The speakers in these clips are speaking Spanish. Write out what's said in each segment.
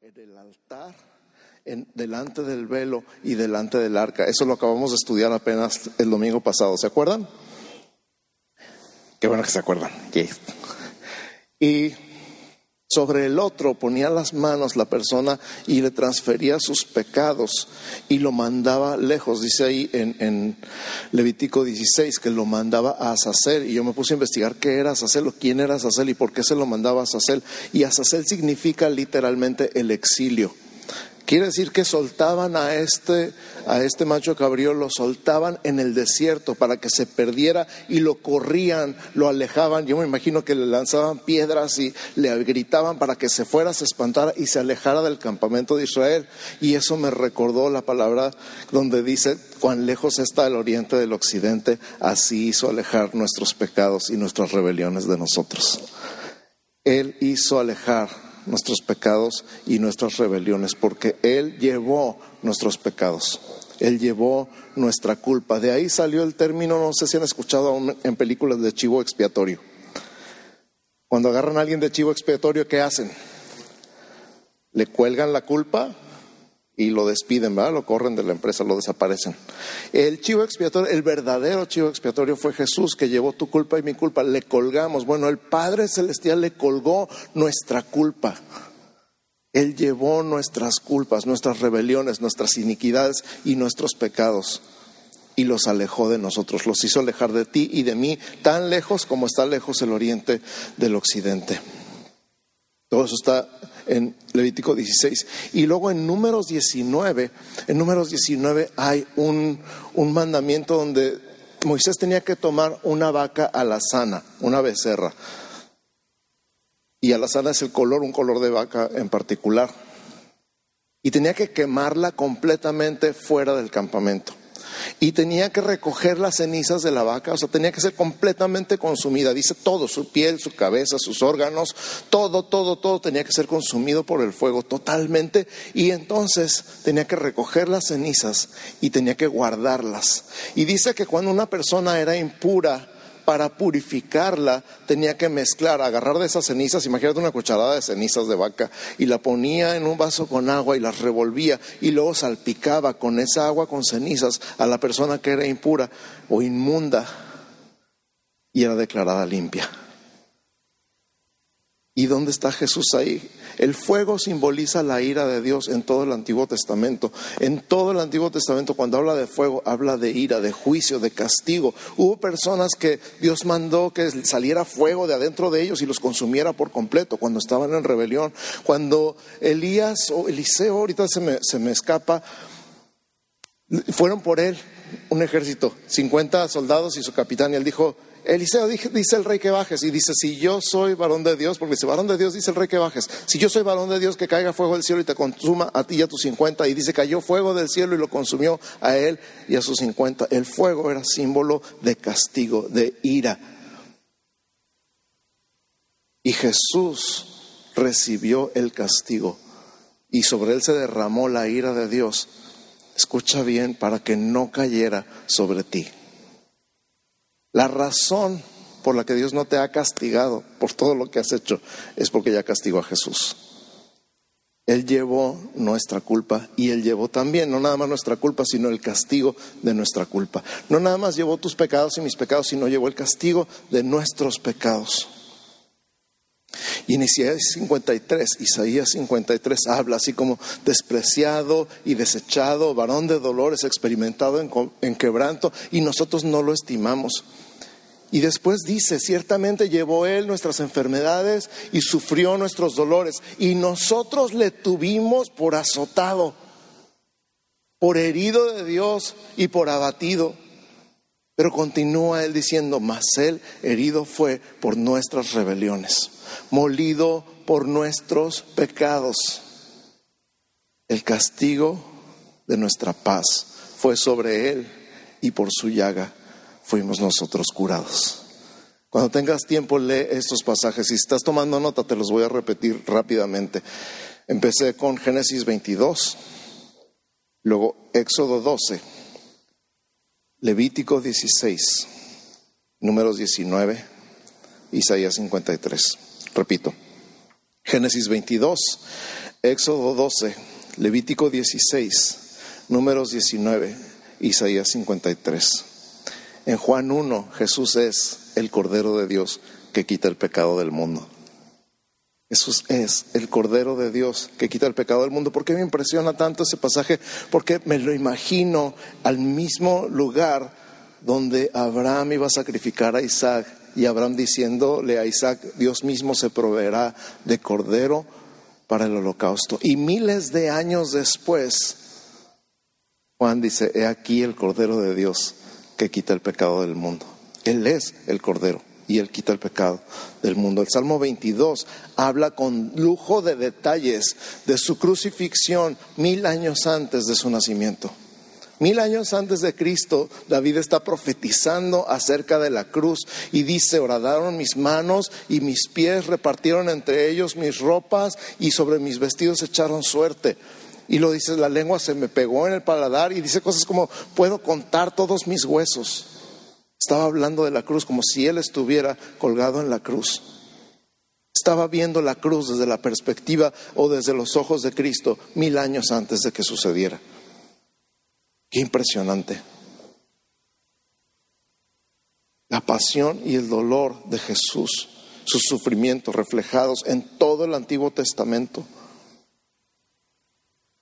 en el altar, en, delante del velo y delante del arca. Eso lo acabamos de estudiar apenas el domingo pasado, ¿se acuerdan? Qué bueno que se acuerdan. Y sobre el otro ponía las manos la persona y le transfería sus pecados y lo mandaba lejos. Dice ahí en, en Levítico 16 que lo mandaba a Azazel. Y yo me puse a investigar qué era Azazel o quién era Azazel y por qué se lo mandaba a Azazel. Y Azazel significa literalmente el exilio. Quiere decir que soltaban a este, a este macho cabrío, lo soltaban en el desierto para que se perdiera y lo corrían, lo alejaban. Yo me imagino que le lanzaban piedras y le gritaban para que se fuera, se espantara y se alejara del campamento de Israel. Y eso me recordó la palabra donde dice, cuán lejos está el oriente del occidente, así hizo alejar nuestros pecados y nuestras rebeliones de nosotros. Él hizo alejar nuestros pecados y nuestras rebeliones, porque Él llevó nuestros pecados. Él llevó nuestra culpa. De ahí salió el término, no sé si han escuchado aún en películas de chivo expiatorio. Cuando agarran a alguien de chivo expiatorio, ¿qué hacen? Le cuelgan la culpa y lo despiden, ¿verdad? Lo corren de la empresa, lo desaparecen. El chivo expiatorio, el verdadero chivo expiatorio fue Jesús que llevó tu culpa y mi culpa. Le colgamos. Bueno, el Padre Celestial le colgó nuestra culpa. Él llevó nuestras culpas, nuestras rebeliones, nuestras iniquidades y nuestros pecados y los alejó de nosotros, los hizo alejar de ti y de mí, tan lejos como está lejos el oriente del occidente. Todo eso está en Levítico 16. Y luego en números 19, en números 19 hay un, un mandamiento donde Moisés tenía que tomar una vaca alazana, una becerra. Y alazana es el color, un color de vaca en particular. Y tenía que quemarla completamente fuera del campamento y tenía que recoger las cenizas de la vaca, o sea, tenía que ser completamente consumida, dice todo, su piel, su cabeza, sus órganos, todo, todo, todo tenía que ser consumido por el fuego totalmente y entonces tenía que recoger las cenizas y tenía que guardarlas. Y dice que cuando una persona era impura, para purificarla tenía que mezclar, agarrar de esas cenizas, imagínate una cucharada de cenizas de vaca, y la ponía en un vaso con agua y las revolvía y luego salpicaba con esa agua con cenizas a la persona que era impura o inmunda y era declarada limpia. ¿Y dónde está Jesús ahí? El fuego simboliza la ira de Dios en todo el Antiguo Testamento. En todo el Antiguo Testamento, cuando habla de fuego, habla de ira, de juicio, de castigo. Hubo personas que Dios mandó que saliera fuego de adentro de ellos y los consumiera por completo cuando estaban en rebelión. Cuando Elías o Eliseo, ahorita se me, se me escapa, fueron por él un ejército, 50 soldados y su capitán, y él dijo, Eliseo dice el rey que bajes y dice, si yo soy varón de Dios, porque dice, varón de Dios dice el rey que bajes, si yo soy varón de Dios, que caiga fuego del cielo y te consuma a ti y a tus cincuenta, y dice, cayó fuego del cielo y lo consumió a él y a sus cincuenta. El fuego era símbolo de castigo, de ira. Y Jesús recibió el castigo y sobre él se derramó la ira de Dios. Escucha bien para que no cayera sobre ti. La razón por la que Dios no te ha castigado por todo lo que has hecho es porque ya castigó a Jesús. Él llevó nuestra culpa y Él llevó también, no nada más nuestra culpa, sino el castigo de nuestra culpa. No nada más llevó tus pecados y mis pecados, sino llevó el castigo de nuestros pecados. Y en Isaías 53, Isaías 53 habla así como despreciado y desechado, varón de dolores, experimentado en, en quebranto, y nosotros no lo estimamos. Y después dice, ciertamente llevó él nuestras enfermedades y sufrió nuestros dolores, y nosotros le tuvimos por azotado, por herido de Dios y por abatido. Pero continúa él diciendo, mas él herido fue por nuestras rebeliones, molido por nuestros pecados. El castigo de nuestra paz fue sobre él y por su llaga fuimos nosotros curados. Cuando tengas tiempo, lee estos pasajes. Si estás tomando nota, te los voy a repetir rápidamente. Empecé con Génesis 22, luego Éxodo 12, Levítico 16, Números 19, Isaías 53. Repito, Génesis 22, Éxodo 12, Levítico 16, Números 19, Isaías 53. En Juan 1, Jesús es el Cordero de Dios que quita el pecado del mundo. Jesús es el Cordero de Dios que quita el pecado del mundo. ¿Por qué me impresiona tanto ese pasaje? Porque me lo imagino al mismo lugar donde Abraham iba a sacrificar a Isaac y Abraham diciéndole a Isaac, Dios mismo se proveerá de cordero para el holocausto. Y miles de años después, Juan dice, he aquí el cordero de Dios que quita el pecado del mundo. Él es el cordero y Él quita el pecado del mundo. El Salmo 22 habla con lujo de detalles de su crucifixión mil años antes de su nacimiento. Mil años antes de Cristo, David está profetizando acerca de la cruz y dice, horadaron mis manos y mis pies, repartieron entre ellos mis ropas y sobre mis vestidos echaron suerte. Y lo dice, la lengua se me pegó en el paladar y dice cosas como, puedo contar todos mis huesos. Estaba hablando de la cruz como si él estuviera colgado en la cruz. Estaba viendo la cruz desde la perspectiva o desde los ojos de Cristo mil años antes de que sucediera. Qué impresionante. La pasión y el dolor de Jesús, sus sufrimientos reflejados en todo el Antiguo Testamento.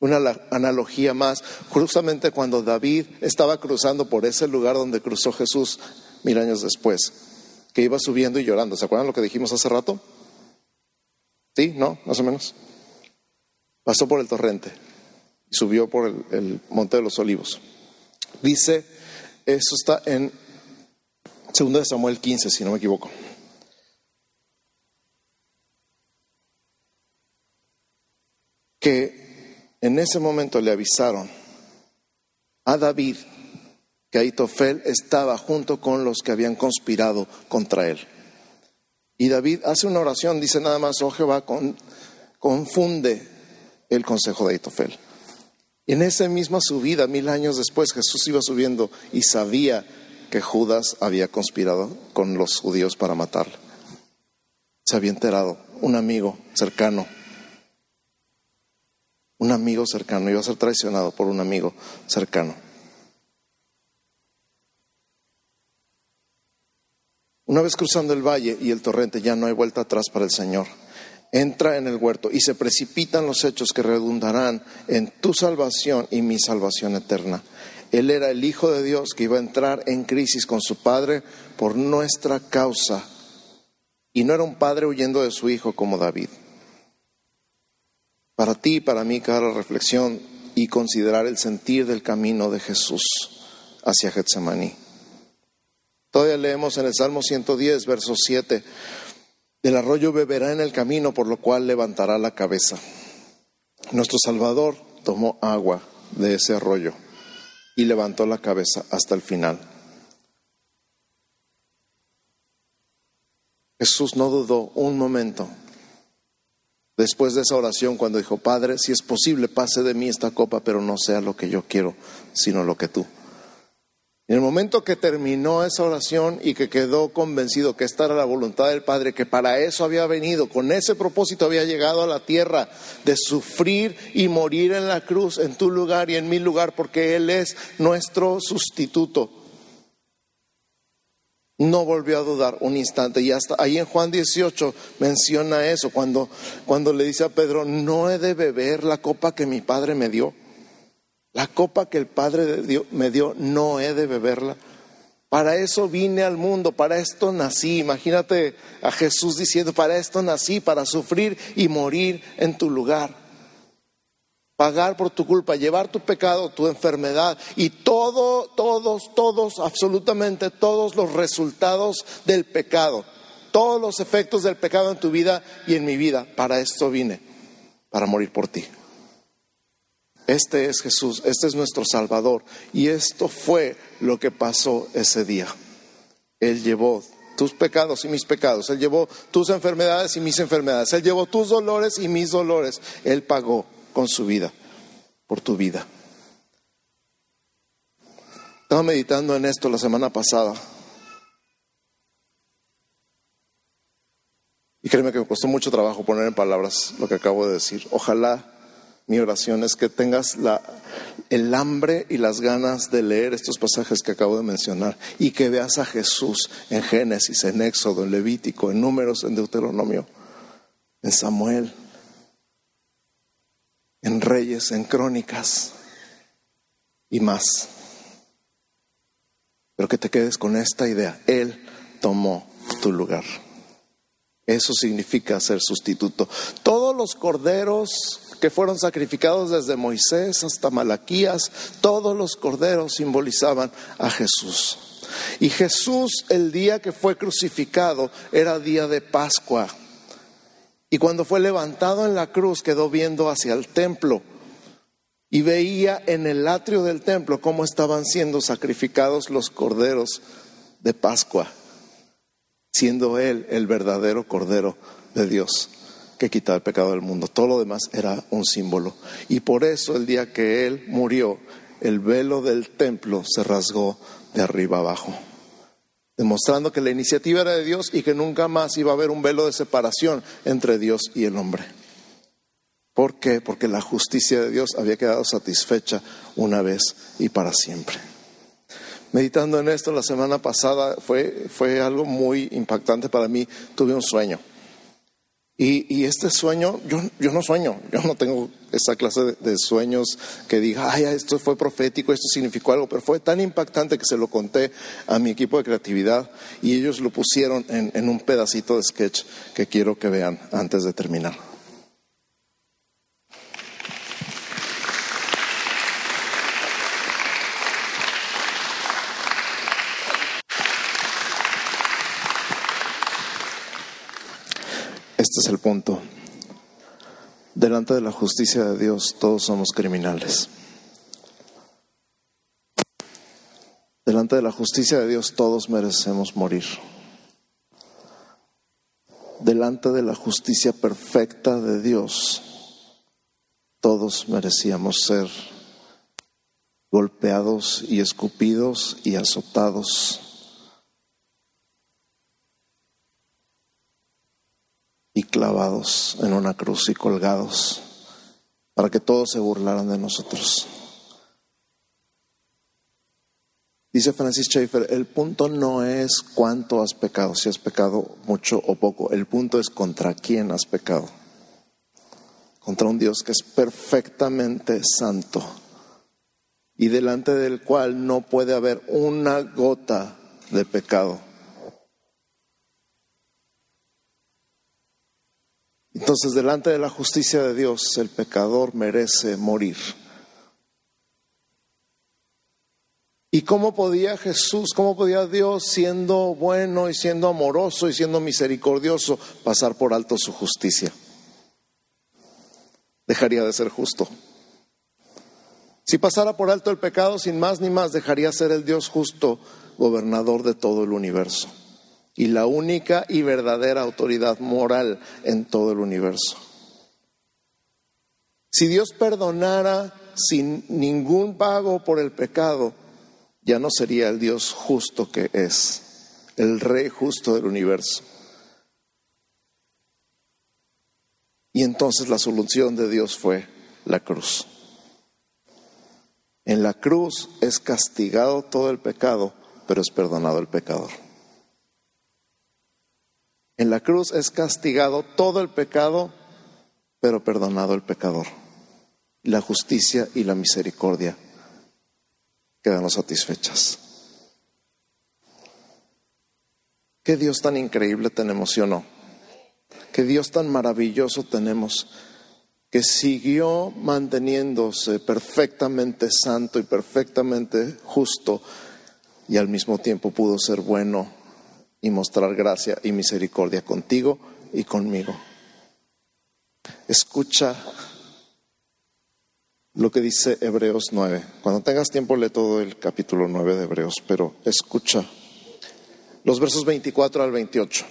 Una analogía más, justamente cuando David estaba cruzando por ese lugar donde cruzó Jesús mil años después, que iba subiendo y llorando. ¿Se acuerdan lo que dijimos hace rato? ¿Sí? ¿No? Más o menos. Pasó por el torrente subió por el, Monte de los Olivos. Dice, eso está en 2 Samuel 15, si no me equivoco. Que en ese momento le avisaron a David que Aitofel estaba junto con los que habían conspirado contra él. Y David hace una oración, dice nada más, oh Jehová, confunde el consejo de Aitofel. En esa misma subida, mil años después, Jesús iba subiendo y sabía que Judas había conspirado con los judíos para matarle. Se había enterado, un amigo cercano, un amigo cercano, iba a ser traicionado por un amigo cercano. Una vez cruzando el valle y el torrente, ya no hay vuelta atrás para el Señor entra en el huerto y se precipitan los hechos que redundarán en tu salvación y mi salvación eterna. Él era el Hijo de Dios que iba a entrar en crisis con su Padre por nuestra causa. Y no era un padre huyendo de su hijo como David. Para ti y para mí, cada reflexión y considerar el sentir del camino de Jesús hacia Getsemaní. Todavía leemos en el Salmo 110, verso 7. Del arroyo beberá en el camino, por lo cual levantará la cabeza. Nuestro Salvador tomó agua de ese arroyo y levantó la cabeza hasta el final. Jesús no dudó un momento después de esa oración cuando dijo, Padre, si es posible, pase de mí esta copa, pero no sea lo que yo quiero, sino lo que tú. En el momento que terminó esa oración y que quedó convencido que esta era la voluntad del Padre, que para eso había venido, con ese propósito había llegado a la tierra, de sufrir y morir en la cruz, en tu lugar y en mi lugar, porque Él es nuestro sustituto. No volvió a dudar un instante. Y hasta ahí en Juan 18 menciona eso, cuando, cuando le dice a Pedro, no he de beber la copa que mi Padre me dio. La copa que el Padre me dio, no he de beberla. Para eso vine al mundo, para esto nací. Imagínate a Jesús diciendo, para esto nací, para sufrir y morir en tu lugar. Pagar por tu culpa, llevar tu pecado, tu enfermedad y todo, todos, todos, absolutamente todos los resultados del pecado, todos los efectos del pecado en tu vida y en mi vida. Para esto vine, para morir por ti. Este es Jesús, este es nuestro Salvador. Y esto fue lo que pasó ese día. Él llevó tus pecados y mis pecados. Él llevó tus enfermedades y mis enfermedades. Él llevó tus dolores y mis dolores. Él pagó con su vida, por tu vida. Estaba meditando en esto la semana pasada. Y créeme que me costó mucho trabajo poner en palabras lo que acabo de decir. Ojalá mi oración es que tengas el hambre y las ganas de leer estos pasajes que acabo de mencionar y que veas a Jesús en Génesis, en Éxodo, en Levítico, en Números, en Deuteronomio, en Samuel, en Reyes, en Crónicas y más. Pero que te quedes con esta idea. Él tomó tu lugar. Eso significa ser sustituto. Todos los corderos que fueron sacrificados desde Moisés hasta Malaquías, todos los corderos simbolizaban a Jesús. Y Jesús el día que fue crucificado era día de Pascua. Y cuando fue levantado en la cruz quedó viendo hacia el templo y veía en el atrio del templo cómo estaban siendo sacrificados los corderos de Pascua siendo Él el verdadero Cordero de Dios que quitaba el pecado del mundo. Todo lo demás era un símbolo. Y por eso el día que Él murió, el velo del templo se rasgó de arriba abajo, demostrando que la iniciativa era de Dios y que nunca más iba a haber un velo de separación entre Dios y el hombre. ¿Por qué? Porque la justicia de Dios había quedado satisfecha una vez y para siempre meditando en esto la semana pasada fue, fue algo muy impactante para mí. Tuve un sueño. Y, este sueño, yo, yo, no sueño, yo no tengo esa clase de, sueños que diga, ay, esto fue profético, esto significó algo, pero fue tan impactante que se lo conté a mi equipo de creatividad y ellos lo pusieron en un pedacito de sketch que quiero que vean antes de terminar. Este es el punto. Delante de la justicia de Dios todos somos criminales. Delante de la justicia de Dios todos merecemos morir. Delante de la justicia perfecta de Dios todos merecíamos ser golpeados y escupidos y azotados clavados en una cruz y colgados para que todos se burlaran de nosotros. Dice Francis Schaeffer, el punto no es cuánto has pecado, si has pecado mucho o poco, el punto es contra quién has pecado. Contra un Dios que es perfectamente santo y delante del cual no puede haber una gota de pecado. Entonces, delante de la justicia de Dios, el pecador merece morir. ¿Y cómo podía Jesús, cómo podía Dios, siendo bueno y siendo amoroso y siendo misericordioso, pasar por alto su justicia? Dejaría de ser justo. Si pasara por alto el pecado, sin más ni más, dejaría ser el Dios justo, gobernador de todo el universo y la única y verdadera autoridad moral en todo el universo. Si Dios perdonara sin ningún pago por el pecado, ya no sería el Dios justo que es, el rey justo del universo. Y entonces la solución de Dios fue la cruz. En la cruz es castigado todo el pecado, pero es perdonado el pecador. En la cruz es castigado todo el pecado, pero perdonado el pecador. La justicia y la misericordia quedan satisfechas. Qué Dios tan increíble tenemos, ¿sí o no? Qué Dios tan maravilloso tenemos que siguió manteniéndose perfectamente santo y perfectamente justo y al mismo tiempo pudo ser bueno y mostrar gracia y misericordia contigo y conmigo. Escucha lo que dice Hebreos 9. Cuando tengas tiempo lee todo el capítulo 9 de Hebreos, pero escucha los versos 24 al 28.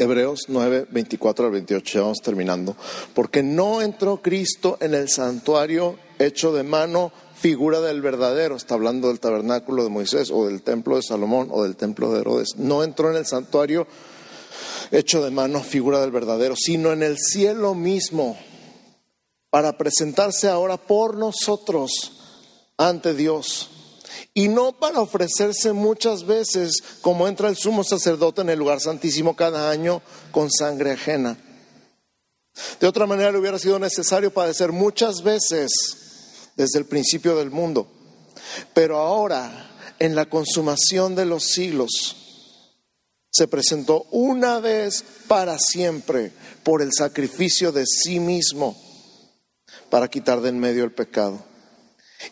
Hebreos 9, 24 al 28, ya vamos terminando. Porque no entró Cristo en el santuario hecho de mano figura del verdadero, está hablando del tabernáculo de Moisés o del templo de Salomón o del templo de Herodes. No entró en el santuario hecho de mano, figura del verdadero, sino en el cielo mismo, para presentarse ahora por nosotros ante Dios. Y no para ofrecerse muchas veces como entra el sumo sacerdote en el lugar santísimo cada año con sangre ajena. De otra manera le hubiera sido necesario padecer muchas veces desde el principio del mundo. Pero ahora, en la consumación de los siglos, se presentó una vez para siempre por el sacrificio de sí mismo para quitar de en medio el pecado.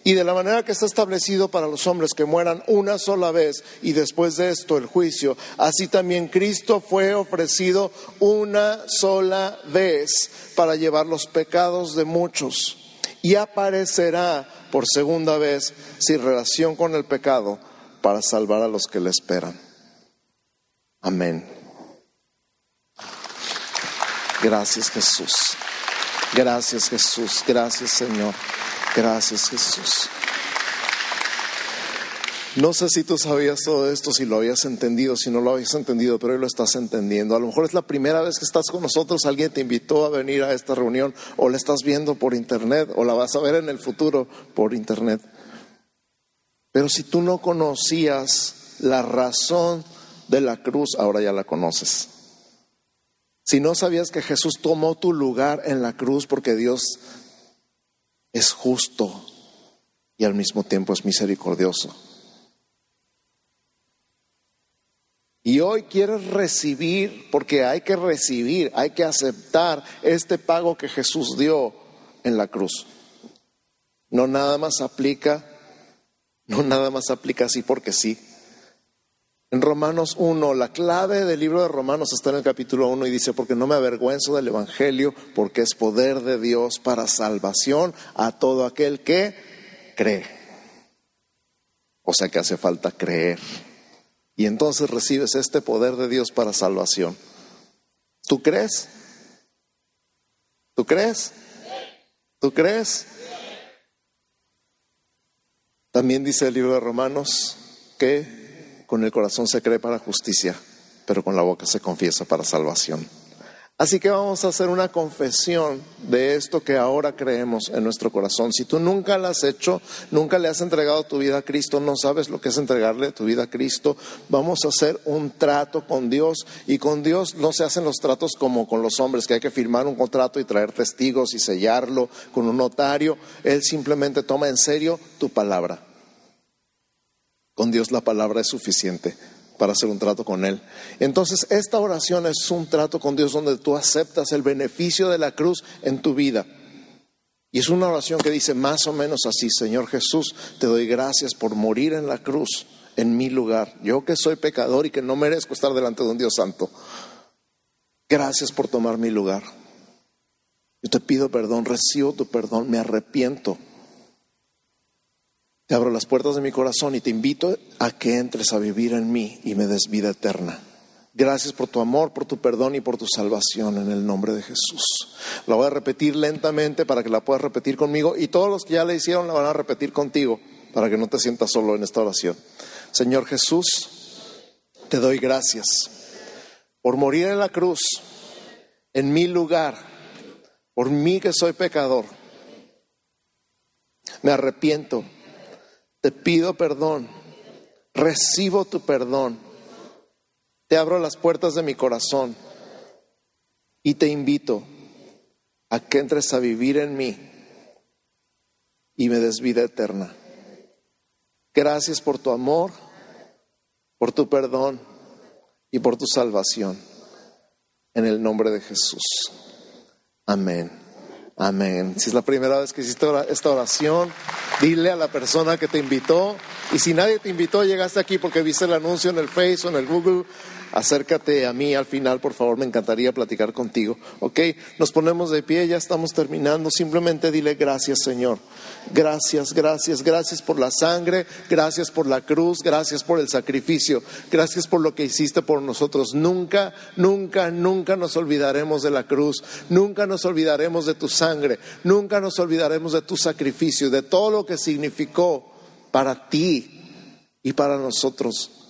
Y de la manera que está establecido para los hombres que mueran una sola vez y después de esto el juicio, así también Cristo fue ofrecido una sola vez para llevar los pecados de muchos y aparecerá por segunda vez sin relación con el pecado para salvar a los que le esperan. Amén. Gracias Jesús. Gracias Jesús. Gracias Señor. Gracias Jesús. No sé si tú sabías todo esto, si lo habías entendido, si no lo habías entendido, pero hoy lo estás entendiendo. A lo mejor es la primera vez que estás con nosotros, alguien te invitó a venir a esta reunión o la estás viendo por internet o la vas a ver en el futuro por internet. Pero si tú no conocías la razón de la cruz, ahora ya la conoces. Si no sabías que Jesús tomó tu lugar en la cruz porque Dios es justo y al mismo tiempo es misericordioso. Y hoy quieres recibir, porque hay que recibir, hay que aceptar este pago que Jesús dio en la cruz. No nada más aplica, no nada más aplica así porque sí. En Romanos 1, la clave del libro de Romanos está en el capítulo 1 y dice, porque no me avergüenzo del Evangelio, porque es poder de Dios para salvación a todo aquel que cree. O sea que hace falta creer. Y entonces recibes este poder de Dios para salvación. ¿Tú crees? ¿Tú crees? ¿Tú crees? También dice el libro de Romanos que con el corazón se cree para justicia, pero con la boca se confiesa para salvación. Así que vamos a hacer una confesión de esto que ahora creemos en nuestro corazón. Si tú nunca lo has hecho, nunca le has entregado tu vida a Cristo, no sabes lo que es entregarle tu vida a Cristo, vamos a hacer un trato con Dios. Y con Dios no se hacen los tratos como con los hombres, que hay que firmar un contrato y traer testigos y sellarlo con un notario. Él simplemente toma en serio tu palabra. Con Dios la palabra es suficiente para hacer un trato con Él. Entonces, esta oración es un trato con Dios donde tú aceptas el beneficio de la cruz en tu vida. Y es una oración que dice más o menos así, Señor Jesús, te doy gracias por morir en la cruz en mi lugar. Yo que soy pecador y que no merezco estar delante de un Dios santo. Gracias por tomar mi lugar. Yo te pido perdón, recibo tu perdón, me arrepiento te abro las puertas de mi corazón y te invito a que entres a vivir en mí y me des vida eterna. Gracias por tu amor, por tu perdón y por tu salvación en el nombre de Jesús. La voy a repetir lentamente para que la puedas repetir conmigo y todos los que ya la hicieron la van a repetir contigo para que no te sientas solo en esta oración. Señor Jesús, te doy gracias por morir en la cruz, en mi lugar, por mí que soy pecador. Me arrepiento te pido perdón, recibo tu perdón, te abro las puertas de mi corazón y te invito a que entres a vivir en mí y me des vida eterna. Gracias por tu amor, por tu perdón y por tu salvación. En el nombre de Jesús. Amén. Amén. Si es la primera vez que hiciste esta oración, dile a la persona que te invitó. Y si nadie te invitó, llegaste aquí porque viste el anuncio en el Facebook, o en el Google, acércate a mí al final, por favor, me encantaría platicar contigo. ¿Ok? Nos ponemos de pie, ya estamos terminando. Simplemente dile gracias, Señor. Gracias, gracias, gracias por la sangre, gracias por la cruz, gracias por el sacrificio, gracias por lo que hiciste por nosotros. Nunca, nunca, nunca nos olvidaremos de la cruz, nunca nos olvidaremos de tu sangre, nunca nos olvidaremos de tu sacrificio, de todo lo que significó para ti y para nosotros.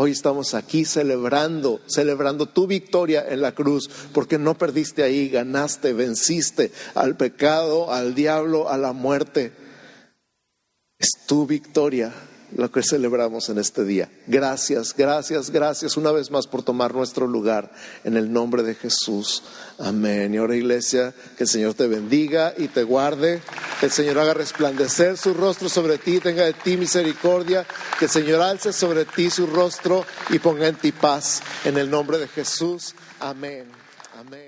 Hoy estamos aquí celebrando, celebrando tu victoria en la cruz, porque no perdiste ahí, ganaste, venciste al pecado, al diablo, a la muerte. Es tu victoria lo que celebramos en este día. Gracias, gracias, gracias una vez más por tomar nuestro lugar en el nombre de Jesús. Amén. Y ahora iglesia, que el Señor te bendiga y te guarde, que el Señor haga resplandecer su rostro sobre ti, tenga de ti misericordia, que el Señor alce sobre ti su rostro y ponga en ti paz. En el nombre de Jesús. Amén. Amén.